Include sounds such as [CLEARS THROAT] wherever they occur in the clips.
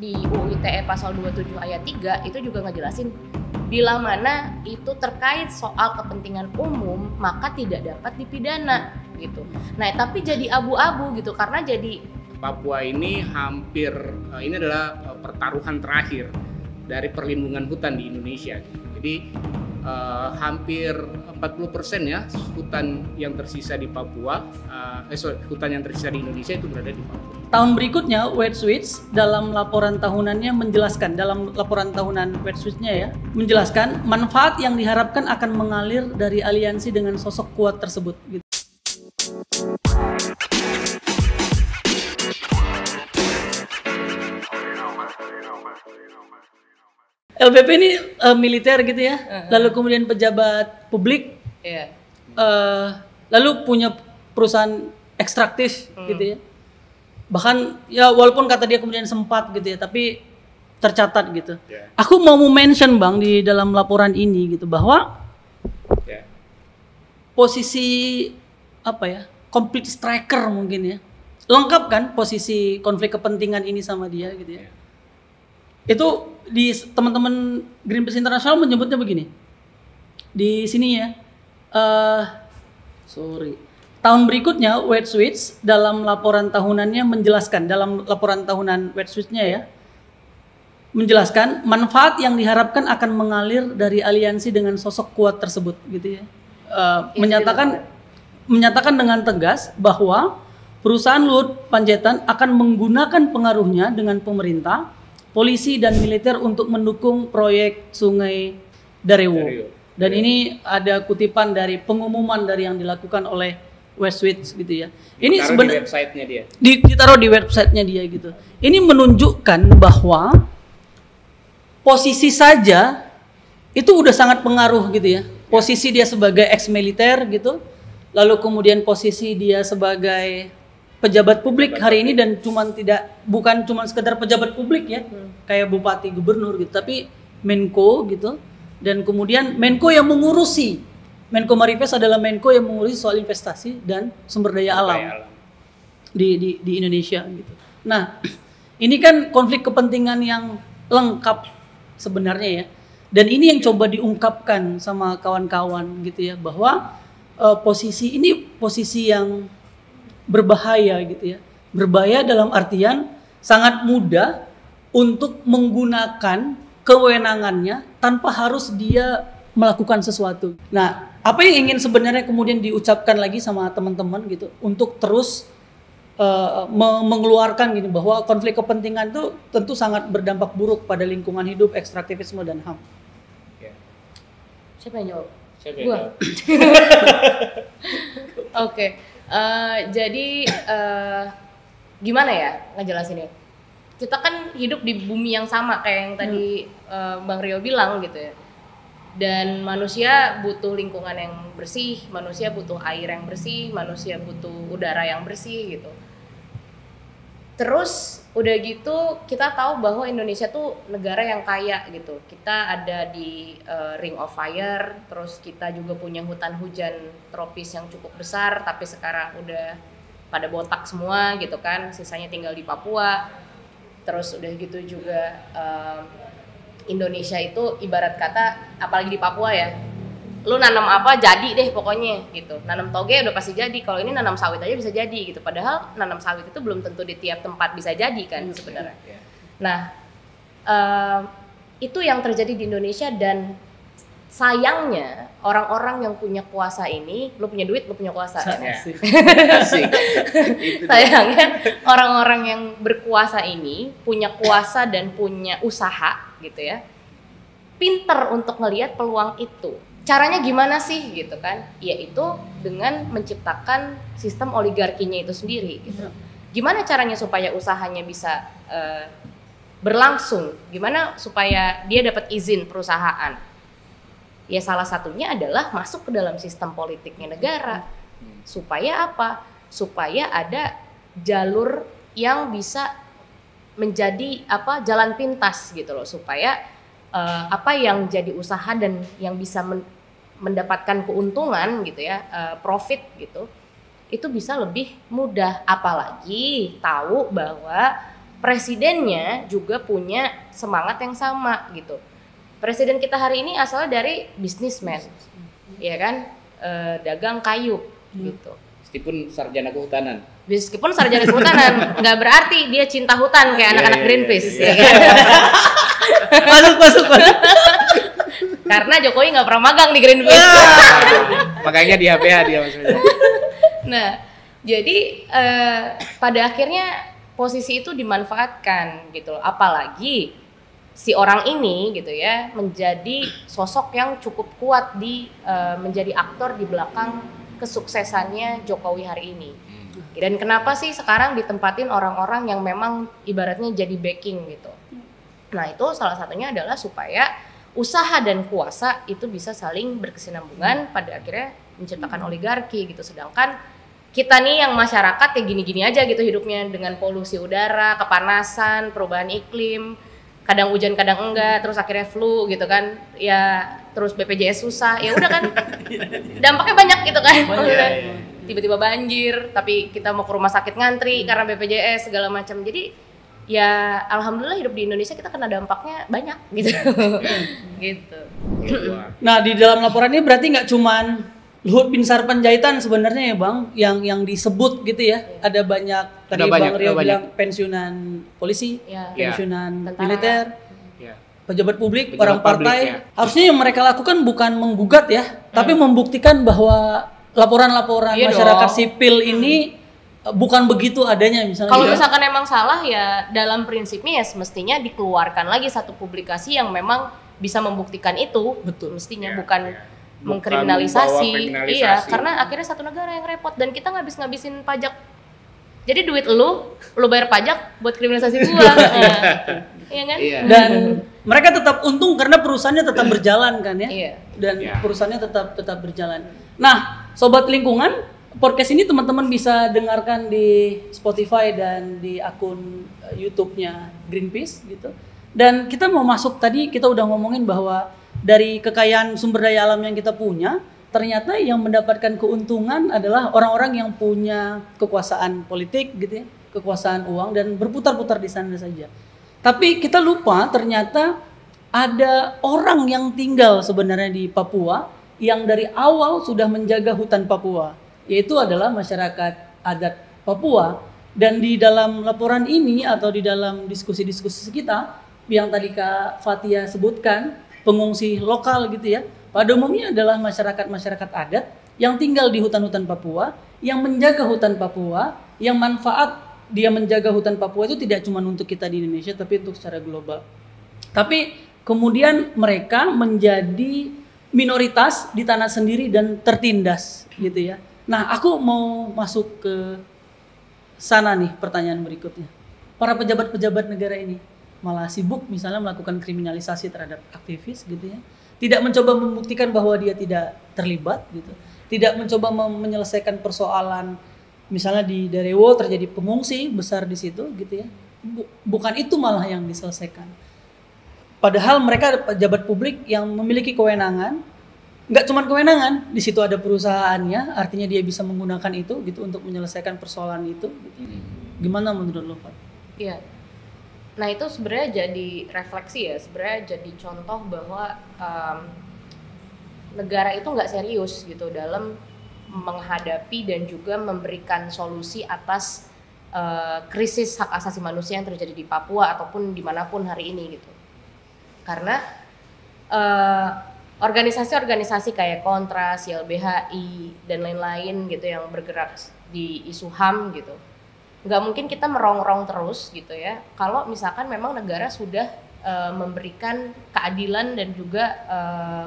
di UU ITE pasal 27 ayat 3 itu juga ngejelasin bila mana itu terkait soal kepentingan umum maka tidak dapat dipidana gitu. Nah, tapi jadi abu-abu gitu karena jadi Papua ini hampir eh, ini adalah eh, pertaruhan terakhir dari perlindungan hutan di Indonesia. Jadi eh, hampir 40% ya hutan yang tersisa di Papua, eh, sorry, hutan yang tersisa di Indonesia itu berada di Papua. Tahun berikutnya, White Switch dalam laporan tahunannya menjelaskan, dalam laporan tahunan White Switch-nya ya, menjelaskan manfaat yang diharapkan akan mengalir dari aliansi dengan sosok kuat tersebut. Gitu. LPP ini eh, militer gitu ya, lalu kemudian pejabat publik, ya eh, lalu punya perusahaan ekstraktif gitu ya. Bahkan ya walaupun kata dia kemudian sempat gitu ya, tapi tercatat gitu. Ya. Aku mau mention Bang di dalam laporan ini gitu bahwa Ya. posisi apa ya? Complete striker mungkin ya. Lengkap kan posisi konflik kepentingan ini sama dia gitu ya. Itu di teman-teman Greenpeace Internasional menyebutnya begini. Di sini ya. eh sorry. Tahun berikutnya White Switch dalam laporan tahunannya menjelaskan dalam laporan tahunan White Switch-nya ya menjelaskan manfaat yang diharapkan akan mengalir dari aliansi dengan sosok kuat tersebut gitu ya. Eh, menyatakan menyatakan dengan tegas bahwa perusahaan Luhut Panjaitan akan menggunakan pengaruhnya dengan pemerintah, polisi dan militer untuk mendukung proyek Sungai Darewo. Dan ini ada kutipan dari pengumuman dari yang dilakukan oleh Westwich gitu ya. Ini Taruh di sebenarnya website-nya dia. di- ditaruh di websitenya dia gitu. Ini menunjukkan bahwa posisi saja itu udah sangat pengaruh gitu ya. Posisi dia sebagai ex militer gitu, lalu kemudian posisi dia sebagai pejabat publik hari ini dan cuman tidak bukan cuman sekedar pejabat publik ya, kayak bupati gubernur gitu, tapi Menko gitu. Dan kemudian Menko yang mengurusi Menko Marifes adalah Menko yang mengurusi soal investasi dan sumber daya alam alam. di, di, di Indonesia gitu. Nah, [CLEARS THROAT] ini kan konflik kepentingan yang lengkap sebenarnya ya. Dan ini yang coba diungkapkan sama kawan-kawan gitu ya bahwa eh, posisi ini posisi yang berbahaya gitu ya. Berbahaya dalam artian sangat mudah untuk menggunakan kewenangannya tanpa harus dia melakukan sesuatu. Nah, apa yang ingin sebenarnya kemudian diucapkan lagi sama teman-teman gitu untuk terus me- mengeluarkan gini bahwa konflik kepentingan itu tentu sangat berdampak buruk pada lingkungan hidup, ekstraktivisme dan HAM. Ya. siapa yang jawab? Siapa yang Gua. jawab? [LAUGHS] Oke, eh, jadi eh, gimana ya ngejelasinnya? Kita kan hidup di bumi yang sama kayak yang tadi eh, Bang Rio bilang gitu ya. Dan manusia butuh lingkungan yang bersih, manusia butuh air yang bersih, manusia butuh udara yang bersih gitu. Terus udah gitu kita tahu bahwa Indonesia tuh negara yang kaya gitu. Kita ada di eh, Ring of Fire, terus kita juga punya hutan hujan tropis yang cukup besar tapi sekarang udah pada botak semua gitu kan. Sisanya tinggal di Papua. Terus udah gitu juga eh, Indonesia itu ibarat kata apalagi di Papua ya. Lu nanam apa jadi deh pokoknya gitu. Nanam toge udah pasti jadi. Kalau ini nanam sawit aja bisa jadi gitu. Padahal nanam sawit itu belum tentu di tiap tempat bisa jadi kan sebenarnya. Ya. Nah, eh, itu yang terjadi di Indonesia dan sayangnya orang-orang yang punya kuasa ini, lu punya duit, lu punya kuasa. Ya. [LAUGHS] Itu dia. sayangnya orang-orang yang berkuasa ini punya kuasa dan punya usaha gitu ya, pinter untuk ngelihat peluang itu. Caranya gimana sih gitu kan? Yaitu dengan menciptakan sistem oligarkinya itu sendiri gitu. Gimana caranya supaya usahanya bisa eh, berlangsung? Gimana supaya dia dapat izin perusahaan? Ya salah satunya adalah masuk ke dalam sistem politiknya negara. Supaya apa? Supaya ada jalur yang bisa menjadi apa jalan pintas gitu loh supaya eh, apa yang jadi usaha dan yang bisa men- mendapatkan keuntungan gitu ya eh, profit gitu itu bisa lebih mudah apalagi tahu bahwa presidennya juga punya semangat yang sama gitu. Presiden kita hari ini asalnya dari bisnismen, ya kan, Eh, dagang kayu gitu. Meskipun sarjana kehutanan. Meskipun sarjana kehutanan, [LAUGHS] nggak berarti dia cinta hutan kayak Iya, anak-anak iya, Greenpeace, iya, ya kan? [LAUGHS] masuk masuk masuk. Karena Jokowi nggak pernah magang di Greenpeace. Ah. [LAUGHS] Makanya di HPH dia maksudnya. Nah, jadi eh, pada akhirnya posisi itu dimanfaatkan gitu loh. Apalagi si orang ini gitu ya menjadi sosok yang cukup kuat di eh, menjadi aktor di belakang kesuksesannya Jokowi hari ini. Dan kenapa sih sekarang ditempatin orang-orang yang memang ibaratnya jadi backing gitu. Nah, itu salah satunya adalah supaya usaha dan kuasa itu bisa saling berkesinambungan pada akhirnya menciptakan oligarki gitu. Sedangkan kita nih yang masyarakat ya gini-gini aja gitu hidupnya dengan polusi udara, kepanasan, perubahan iklim, kadang hujan kadang enggak, terus akhirnya flu gitu kan. Ya terus BPJS susah. Ya udah kan [LAUGHS] dampaknya banyak gitu kan. Maksudnya, Tiba-tiba banjir, tapi kita mau ke rumah sakit ngantri karena BPJS segala macam. Jadi ya alhamdulillah hidup di Indonesia kita kena dampaknya banyak gitu. [LAUGHS] gitu. Wah. Nah di dalam laporan ini berarti nggak cuman Luhut bin Sarpanjaitan sebenarnya ya bang, yang yang disebut gitu ya. Ada banyak tadi Ada banyak, bang Rio banyak. bilang pensiunan polisi, Ya. Iya. pensiunan Tentara. militer, Ya. pejabat publik, Pejabat orang publik, partai. ya. Harusnya yang mereka lakukan bukan menggugat ya, tapi membuktikan bahwa laporan-laporan Iya masyarakat dong. sipil ini eh, bukan begitu adanya misalnya. Kalau gitu. misalkan emang salah ya dalam prinsipnya ya semestinya dikeluarkan lagi satu publikasi yang memang bisa membuktikan itu. Betul. Mestinya Ya, bukan ya. mengkriminalisasi. Iya, karena akhirnya satu negara yang repot dan kita ngabis-ngabisin pajak. Jadi duit lu, lu bayar pajak buat kriminalisasi gua. [LAUGHS] Nah, Iya kan? Iya. dan mereka tetap untung karena perusahaannya tetap berjalan kan ya. Iya. Dan Ya. perusahaannya tetap tetap berjalan. Nah, sobat lingkungan, podcast ini teman-teman bisa dengarkan di Spotify dan di akun eh, YouTube-nya Greenpeace gitu. Dan kita mau masuk tadi kita udah ngomongin bahwa dari kekayaan sumber daya alam yang kita punya, ternyata yang mendapatkan keuntungan adalah orang-orang yang punya kekuasaan politik gitu ya, kekuasaan uang dan berputar-putar di sana saja. Tapi kita lupa ternyata ada orang yang tinggal sebenarnya di Papua yang dari awal sudah menjaga hutan Papua, yaitu adalah masyarakat adat Papua. Dan di dalam laporan ini atau di dalam diskusi-diskusi kita yang tadi Kak Fatia sebutkan, pengungsi lokal gitu ya, pada umumnya adalah masyarakat-masyarakat adat yang tinggal di hutan-hutan Papua, yang menjaga hutan Papua, yang manfaat dia menjaga hutan Papua itu tidak cuma untuk kita di Indonesia tapi untuk secara global. Tapi kemudian mereka menjadi minoritas di tanah sendiri dan tertindas gitu ya. Nah, aku mau masuk ke sana nih pertanyaan berikutnya. Para pejabat-pejabat negara ini malah sibuk misalnya melakukan kriminalisasi terhadap aktivis gitu ya. Tidak mencoba membuktikan bahwa dia tidak terlibat gitu. Tidak mencoba menyelesaikan persoalan misalnya di Darewo terjadi pengungsi besar di situ gitu ya. Bu- bukan itu malah yang diselesaikan. Padahal mereka pejabat publik yang memiliki kewenangan, nggak cuma kewenangan, di situ ada perusahaannya, artinya dia bisa menggunakan itu gitu untuk menyelesaikan persoalan itu. Gitu. Gimana menurut lo, Pak? Iya. Nah itu sebenarnya jadi refleksi ya, sebenarnya jadi contoh bahwa em, negara itu nggak serius gitu dalam menghadapi dan juga memberikan solusi atas eh, krisis hak asasi manusia yang terjadi di Papua ataupun di mana pun hari ini gitu. Karena eh, organisasi-organisasi kayak Kontras, YLBHI dan lain-lain gitu yang bergerak di isu HAM gitu. Nggak mungkin kita merongrong terus gitu ya. Kalau misalkan memang negara sudah eh, memberikan keadilan dan juga eh,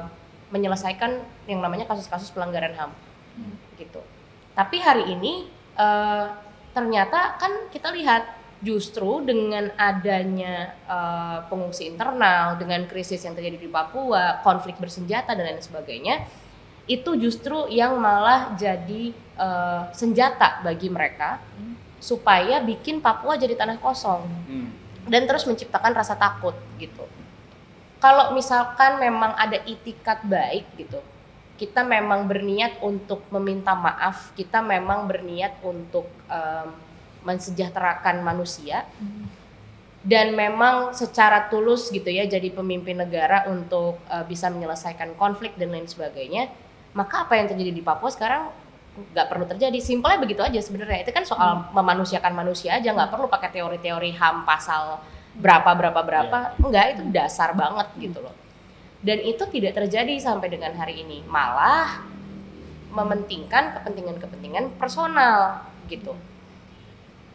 menyelesaikan yang namanya kasus-kasus pelanggaran HAM gitu. Tapi hari ini eh, ternyata kan kita lihat justru dengan adanya eh, pengungsi internal dengan krisis yang terjadi di Papua konflik bersenjata dan lain sebagainya itu justru yang malah jadi eh, senjata bagi mereka supaya bikin Papua jadi tanah kosong Hmm. dan terus menciptakan rasa takut gitu. Kalau misalkan memang ada itikat baik gitu, kita memang berniat untuk meminta maaf, kita memang berniat untuk em, mensejahterakan manusia, dan memang secara tulus gitu ya jadi pemimpin negara untuk uh, bisa menyelesaikan konflik dan lain sebagainya maka apa yang terjadi di Papua sekarang nggak perlu terjadi. Simpelnya begitu aja sebenarnya. Itu kan soal hmm. memanusiakan manusia aja nggak perlu pakai teori-teori ham pasal berapa berapa berapa. Yeah. enggak itu dasar banget gitu loh. Dan itu tidak terjadi sampai dengan hari ini. Malah mementingkan kepentingan-kepentingan personal gitu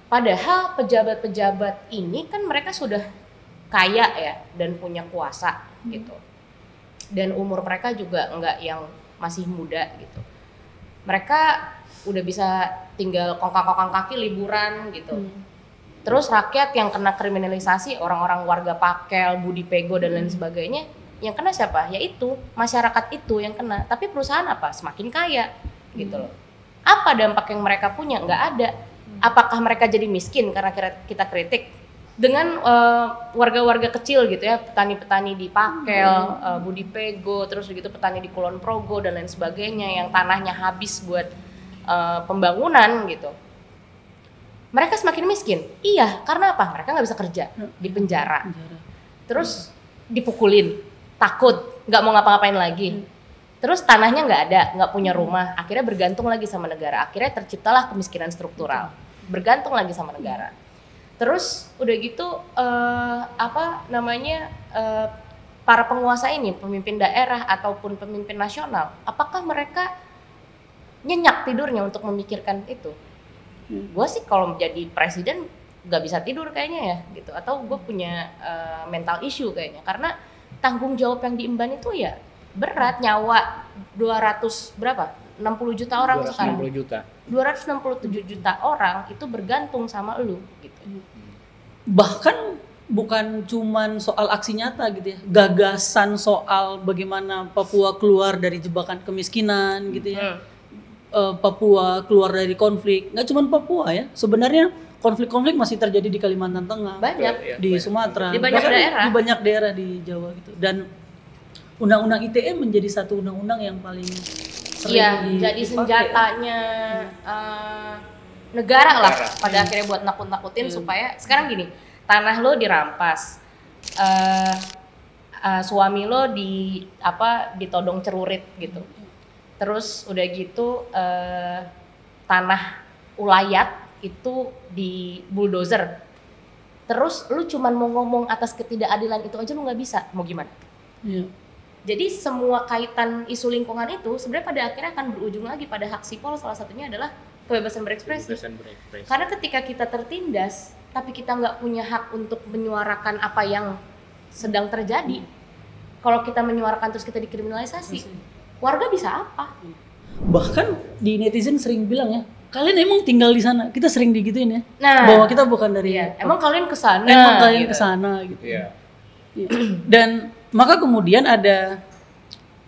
padahal pejabat-pejabat ini kan mereka sudah kaya ya dan punya kuasa gitu dan umur mereka juga enggak yang masih muda gitu mereka udah bisa tinggal kongkang-kongkang kaki liburan gitu. Hmm. Terus rakyat yang kena kriminalisasi, orang-orang warga Pakel, Budi Pego dan lain hmm. sebagainya, yang kena siapa? Yaitu masyarakat itu yang kena. Tapi perusahaan apa? Semakin kaya gitu hmm. loh. Apa dampak yang mereka punya? Nggak ada. Hmm. Apakah mereka jadi miskin karena kita kritik? dengan uh, warga-warga kecil gitu ya petani-petani di Pakel, hmm. uh, Budi Pego, terus begitu petani di Kulon Progo dan lain sebagainya yang tanahnya habis buat uh, pembangunan gitu. Mereka semakin miskin. Iya, karena apa? Mereka nggak bisa kerja di penjara. Terus dipukulin, takut, nggak mau ngapa-ngapain lagi. Hmm. Terus tanahnya nggak ada, nggak punya rumah. Akhirnya bergantung lagi sama negara. Akhirnya terciptalah kemiskinan struktural. Bergantung lagi sama negara. Terus udah gitu uh, apa namanya uh, para penguasa ini, pemimpin daerah ataupun pemimpin nasional, apakah mereka nyenyak tidurnya untuk memikirkan itu? Hmm. Gue sih kalau menjadi presiden gak bisa tidur kayaknya ya gitu, atau gue punya uh, mental issue kayaknya, karena tanggung jawab yang diemban itu ya berat nyawa 200 berapa? 60 juta orang 260 sekarang. juta 267 juta orang itu bergantung sama lu gitu. Bahkan bukan cuman soal aksi nyata gitu ya. Gagasan soal bagaimana Papua keluar dari jebakan kemiskinan gitu ya. Hmm. uh, Papua keluar dari konflik. Nggak cuman Papua ya. Sebenarnya konflik-konflik masih terjadi di Kalimantan Tengah banyak. Ya, di banyak. Sumatera. Di banyak daerah. di banyak daerah di Jawa gitu. Dan undang-undang ITE menjadi satu undang-undang yang paling sering ya, di, jadi senjatanya uh, negara lah negara. pada hmm. akhirnya buat nakut-nakutin hmm. supaya sekarang gini tanah lo dirampas uh, uh, suami lo di apa ditodong cerurit gitu terus udah gitu uh, tanah ulayat itu di bulldozer terus lu cuman mau ngomong atas ketidakadilan itu aja lu nggak bisa mau gimana yeah. Jadi semua kaitan isu lingkungan itu sebenarnya pada akhirnya akan berujung lagi pada hak sipol salah satunya adalah kebebasan berekspresi. Kebebasan berekspresi. Karena ketika kita tertindas, tapi kita nggak punya hak untuk menyuarakan apa yang sedang terjadi, kalau kita menyuarakan terus kita dikriminalisasi, warga bisa apa? Bahkan di netizen sering bilang ya, kalian emang tinggal di sana, kita sering digituin ya, nah, bahwa kita bukan dari, iya, emang kalian ke sana, emang kalian gitu. ke sana gitu. Iya. iya. Dan maka kemudian ada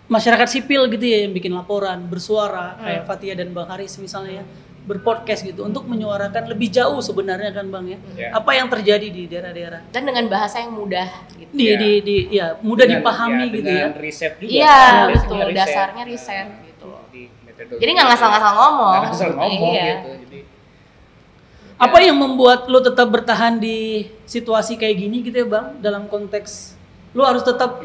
masyarakat sipil gitu ya yang bikin laporan, bersuara hmm. kayak Fatia dan Bang Haris misalnya ya berpodcast gitu untuk menyuarakan lebih jauh sebenarnya kan bang ya yeah. apa yang terjadi di daerah-daerah dan dengan bahasa yang mudah gitu. di, yeah. di di ya mudah dengan, dipahami ya, gitu ya riset juga iya betul riset. dasarnya riset yeah. gitu loh jadi nggak ngasal-ngasal ngomong nggak ngasal ngomong iya. gitu jadi apa yang membuat lo tetap bertahan di situasi kayak gini gitu ya bang dalam konteks lo harus tetap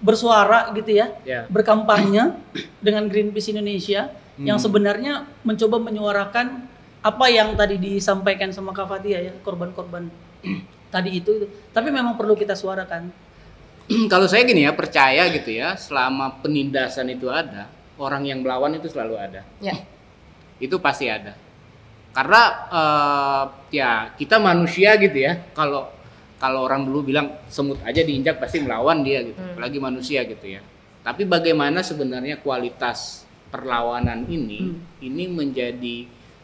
bersuara gitu ya yeah. berkampanye [COUGHS] dengan Greenpeace Indonesia hmm. yang sebenarnya mencoba menyuarakan apa yang tadi disampaikan sama Kak Fatia ya korban-korban [COUGHS] tadi itu, itu tapi memang perlu kita suarakan [CLEARS THROAT] kalau saya gini ya percaya gitu ya selama penindasan itu ada orang yang melawan itu selalu ada ya. itu pasti ada karena uh, ya kita manusia gitu ya kalau kalau orang dulu bilang semut aja diinjak pasti melawan dia gitu hmm. apalagi manusia gitu ya tapi bagaimana sebenarnya kualitas perlawanan ini hmm. ini menjadi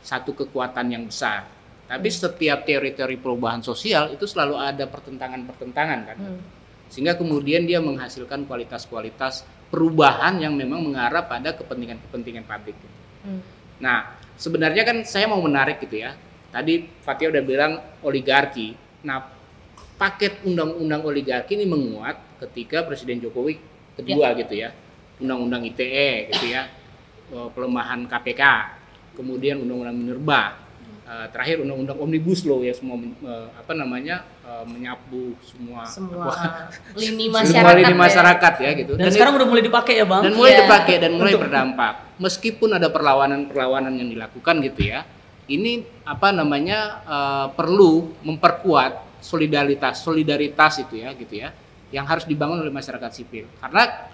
satu kekuatan yang besar. Tapi hmm. setiap teori-teori perubahan sosial itu selalu ada pertentangan-pertentangan kan. Hmm. Sehingga kemudian dia menghasilkan kualitas-kualitas perubahan yang memang mengarah pada kepentingan-kepentingan publik. Gitu. Hmm. Nah, sebenarnya kan saya mau menarik gitu ya. Tadi Fatia udah bilang oligarki. Nah, paket undang-undang oligarki ini menguat ketika Presiden Jokowi kedua ya. gitu ya. Undang-undang ITE gitu ya Eh, pelemahan KPK, kemudian undang-undang minerba. uh, terakhir undang-undang omnibus law ya semua uh, apa namanya uh, menyapu semua semua apa, lini [LAUGHS] semua masyarakat lini ya. masyarakat ya, gitu Dan, sekarang udah mulai dipakai ya bang. dan mulai Iya. dipakai dan mulai Untuk- berdampak meskipun ada perlawanan-perlawanan yang dilakukan gitu ya ini apa namanya eh, perlu memperkuat solidaritas solidaritas itu ya gitu ya yang harus dibangun oleh masyarakat sipil. Karena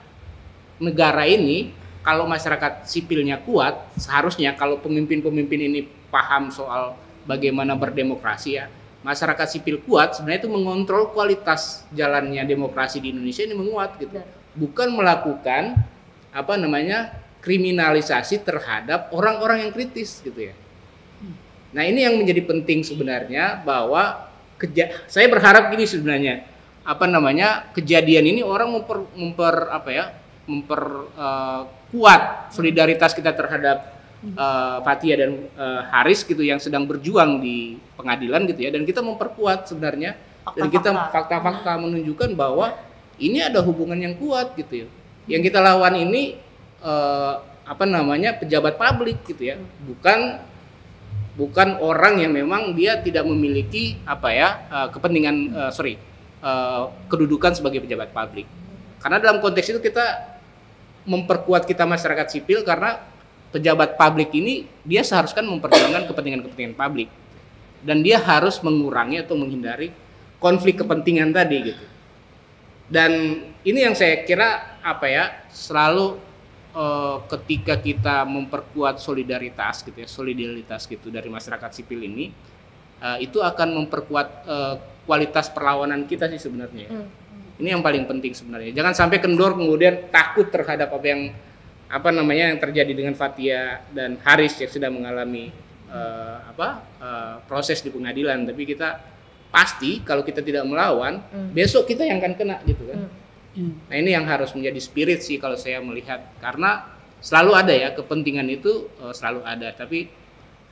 negara ini kalau masyarakat sipilnya kuat seharusnya kalau pemimpin-pemimpin ini paham soal bagaimana berdemokrasi ya masyarakat sipil kuat sebenarnya itu mengontrol kualitas jalannya demokrasi di Indonesia ini menguat gitu. Bukan melakukan apa namanya kriminalisasi terhadap orang-orang yang kritis gitu ya. Nah ini yang menjadi penting sebenarnya bahwa keja saya berharap gini sebenarnya. Apa namanya? Kejadian ini orang memper, memper apa ya? Memper eh, kuat solidaritas kita terhadap eh, Fathia dan eh, Haris gitu yang sedang berjuang di pengadilan gitu ya. Dan kita memperkuat sebenarnya. Dan kita Fakta-fakta. menunjukkan bahwa ini ada hubungan yang kuat gitu ya. Yang kita lawan ini eh, apa namanya? Pejabat publik gitu ya. Bukan bukan orang yang memang dia tidak memiliki apa ya eh, kepentingan eh, sorry eh, kedudukan sebagai pejabat publik. Karena dalam konteks itu kita memperkuat kita masyarakat sipil karena pejabat publik ini dia seharusnya memperjuangkan kepentingan-kepentingan publik. Dan dia harus mengurangi atau menghindari konflik kepentingan tadi gitu. Dan ini yang saya kira apa ya selalu eh, ketika kita memperkuat solidaritas gitu ya solidaritas gitu dari masyarakat sipil ini eh, itu akan memperkuat eh, kualitas perlawanan kita sih sebenarnya ya. Hmm. ini yang paling penting sebenarnya jangan sampai kendor kemudian takut terhadap apa yang apa namanya yang terjadi dengan Fatia dan Haris yang sudah mengalami eh, apa eh, proses di pengadilan tapi kita pasti kalau kita tidak melawan Hmm. besok kita yang akan kena gitu kan Hmm. Hmm. Nah ini yang harus menjadi spirit sih kalau saya melihat karena selalu ada ya kepentingan itu eh, selalu ada tapi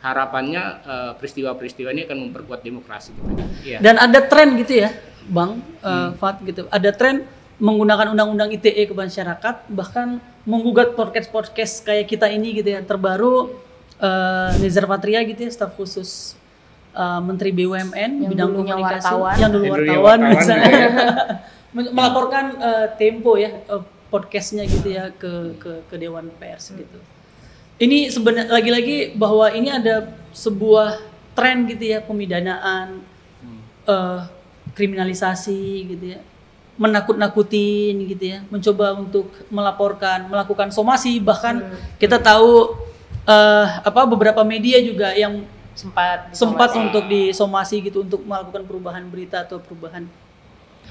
harapannya eh, peristiwa-peristiwa ini akan memperkuat demokrasi gitu. Iya. Dan ada tren gitu ya, Bang eh, Fat gitu. Ada tren menggunakan undang-undang ITE ke masyarakat, bahkan menggugat podcast-podcast kayak kita ini gitu ya. Terbaru eh, Nizar Patria gitu ya, staf khusus eh, Menteri BUMN Yang bidang komunikasi, wartawan. yang dulu wartawan, wartawan misalnya. ya. [LAUGHS] Men- melaporkan eh, Tempo ya eh, podcastnya gitu ya ke ke ke Dewan Pers gitu. Ini sebenarnya lagi-lagi bahwa ini ada sebuah tren gitu ya pemidanaan, eh, kriminalisasi gitu ya, menakut-nakutin gitu ya, mencoba untuk melaporkan, melakukan somasi. Bahkan kita tahu eh, apa beberapa media juga yang sempat sempat untuk disomasi gitu untuk melakukan perubahan berita atau perubahan.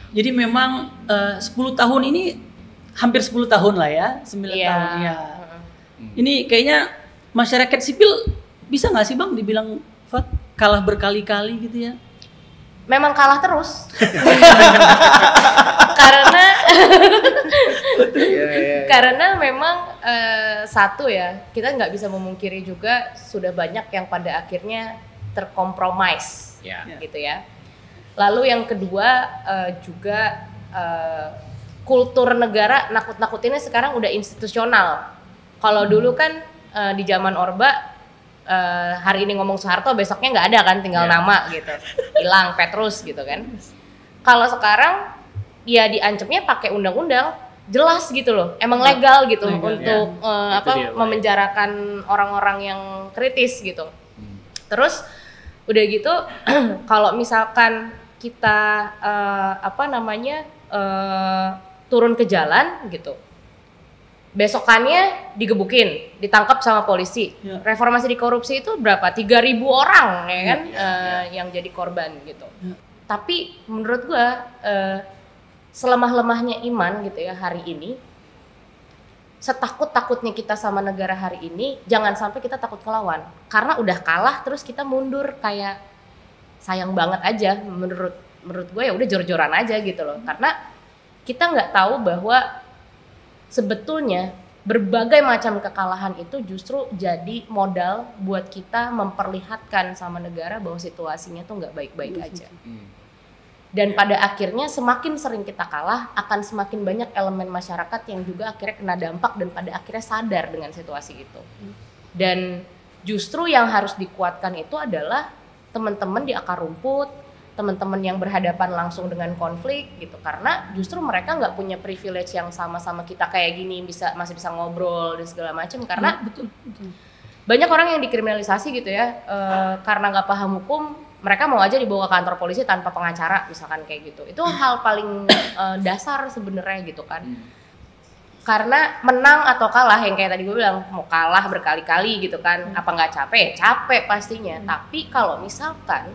Jadi memang eh, 10 tahun ini hampir 10 tahun lah ya, 9 Iya. tahun ya. Ini kayaknya masyarakat sipil bisa nggak sih bang dibilang Fat kalah berkali-kali gitu ya? memang kalah terus [LAUGHS] karena [LAUGHS] karena memang eh, satu ya kita nggak bisa memungkiri juga sudah banyak yang pada akhirnya terkompromis Ya. gitu ya lalu yang kedua eh, juga eh, kultur negara nakut-nakutinnya sekarang udah institusional. Kalau dulu kan eh, di zaman orba eh, hari ini ngomong Soeharto besoknya nggak ada kan tinggal Ya. nama gitu. Hilang Petrus gitu kan. Kalau sekarang ya diancamnya pakai undang-undang jelas gitu loh. Emang legal gitu Legal, untuk eh, Itu apa dia, memenjarakan orang-orang yang kritis gitu. Hmm. terus udah gitu [CLEARS THROAT] kalau misalkan kita eh, apa namanya eh, turun ke jalan gitu. Besokannya digebukin ditangkap sama polisi. Ya. reformasi di korupsi itu berapa? 3000 orang ya kan? Ya, eh, yang jadi korban gitu. Ya. tapi menurut gua eh, selemah-lemahnya iman gitu ya hari ini setakut-takutnya kita sama negara hari ini jangan sampai kita takut ngelawan. Karena udah kalah terus kita mundur kayak sayang banget aja menurut menurut gue ya udah jor-joran aja gitu loh. Karena kita nggak tahu bahwa sebetulnya berbagai macam kekalahan itu justru jadi modal buat kita memperlihatkan sama negara bahwa situasinya tuh nggak baik-baik aja. Hmm. dan pada akhirnya semakin sering kita kalah akan semakin banyak elemen masyarakat yang juga akhirnya kena dampak dan pada akhirnya sadar dengan situasi itu. Dan Justru yang harus dikuatkan itu adalah teman-teman di akar rumput, teman-teman yang berhadapan langsung dengan konflik gitu. Karena justru mereka nggak punya privilege yang sama-sama kita kayak gini bisa masih bisa ngobrol dan segala macam karena Iya, betul, betul. banyak orang yang dikriminalisasi gitu ya eh, karena nggak paham hukum mereka mau aja dibawa ke kantor polisi tanpa pengacara misalkan kayak gitu itu hal paling eh, dasar sebenarnya gitu kan karena menang atau kalah yang kayak tadi gue bilang mau kalah berkali-kali gitu kan. Apa nggak capek? Capek pastinya. Tapi kalau misalkan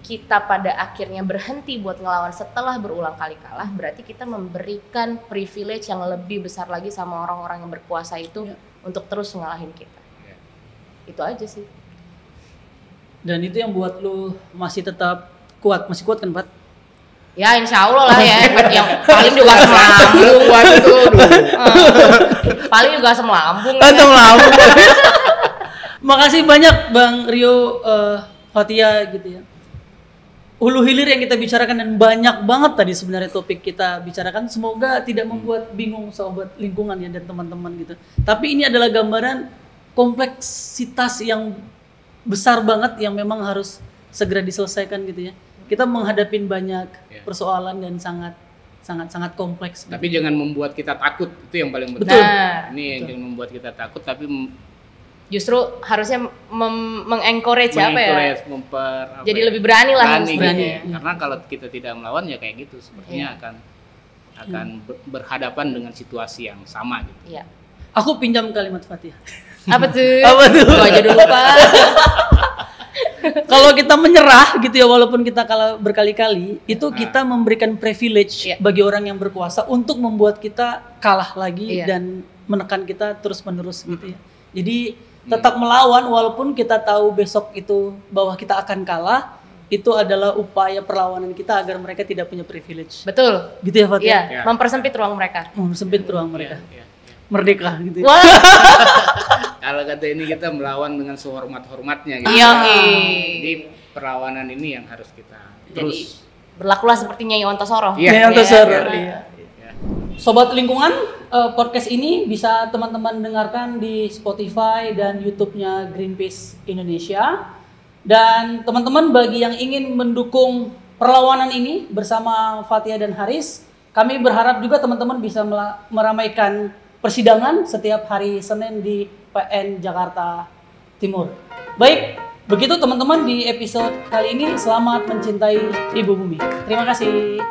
kita pada akhirnya berhenti buat ngelawan setelah berulang kali kalah berarti kita memberikan privilege yang lebih besar lagi sama orang-orang yang berkuasa itu Ya. untuk terus ngalahin kita. Ya. itu aja sih. Dan itu yang buat lu masih tetap kuat, masih kuat kan, Pat? Ya insya Allah lah ya yang paling juga asam lambung itu, aduh. paling juga asam lambung Antum lambung. [LAUGHS] Makasih banyak Bang Rio eh, Fatia gitu ya. Hulu hilir yang kita bicarakan dan banyak banget tadi sebenarnya topik kita bicarakan. Semoga tidak membuat bingung sobat lingkungan ya dan teman-teman gitu. Tapi ini adalah gambaran kompleksitas yang besar banget yang memang harus segera diselesaikan gitu ya. Kita menghadapin banyak Ya. persoalan dan sangat sangat sangat kompleks. gitu. Tapi jangan membuat kita takut, itu yang paling penting. Betul. Nah, Ini yang jangan membuat kita takut, tapi justru harusnya mengencourage apa ya memper, apa Jadi ya, lebih berani lah berani istilahnya. gitu ya. Karena kalau kita tidak melawan ya kayak gitu, sepertinya Iya. akan akan ber- berhadapan dengan situasi yang sama gitu. Iya. Aku pinjam kalimat Fatia. apa tuh Apa tuh? Gua aja dulu pak [LAUGHS] kalau kita menyerah gitu ya walaupun kita kalah berkali-kali itu kita memberikan privilege Iya. bagi orang yang berkuasa untuk membuat kita kalah lagi Iya. dan menekan kita terus menerus gitu ya jadi tetap melawan walaupun kita tahu besok itu bahwa kita akan kalah itu adalah upaya perlawanan kita agar mereka tidak punya privilege betul gitu ya Fatia Iya, Ya. mempersempit ruang mereka. oh, sempit ruang mereka Iya, iya. Merdeka gitu ya. Wah, [LAUGHS] Kalau kata ini kita melawan dengan sehormat-hormatnya gitu. iya. Jadi perlawanan ini yang harus kita Jadi terus. berlakulah seperti Nyai Ontosoro. Iya. Nyai Ontosoro, Iya. iya. Ya. Sobat lingkungan, eh, podcast ini bisa teman-teman dengarkan di Spotify dan YouTube-nya Greenpeace Indonesia. Dan teman-teman bagi yang ingin mendukung perlawanan ini bersama Fatia dan Haris, kami berharap juga teman-teman bisa meramaikan persidangan setiap hari Senin di PN Jakarta Timur. Baik, begitu teman-teman di episode kali ini selamat mencintai Ibu Bumi. Terima kasih.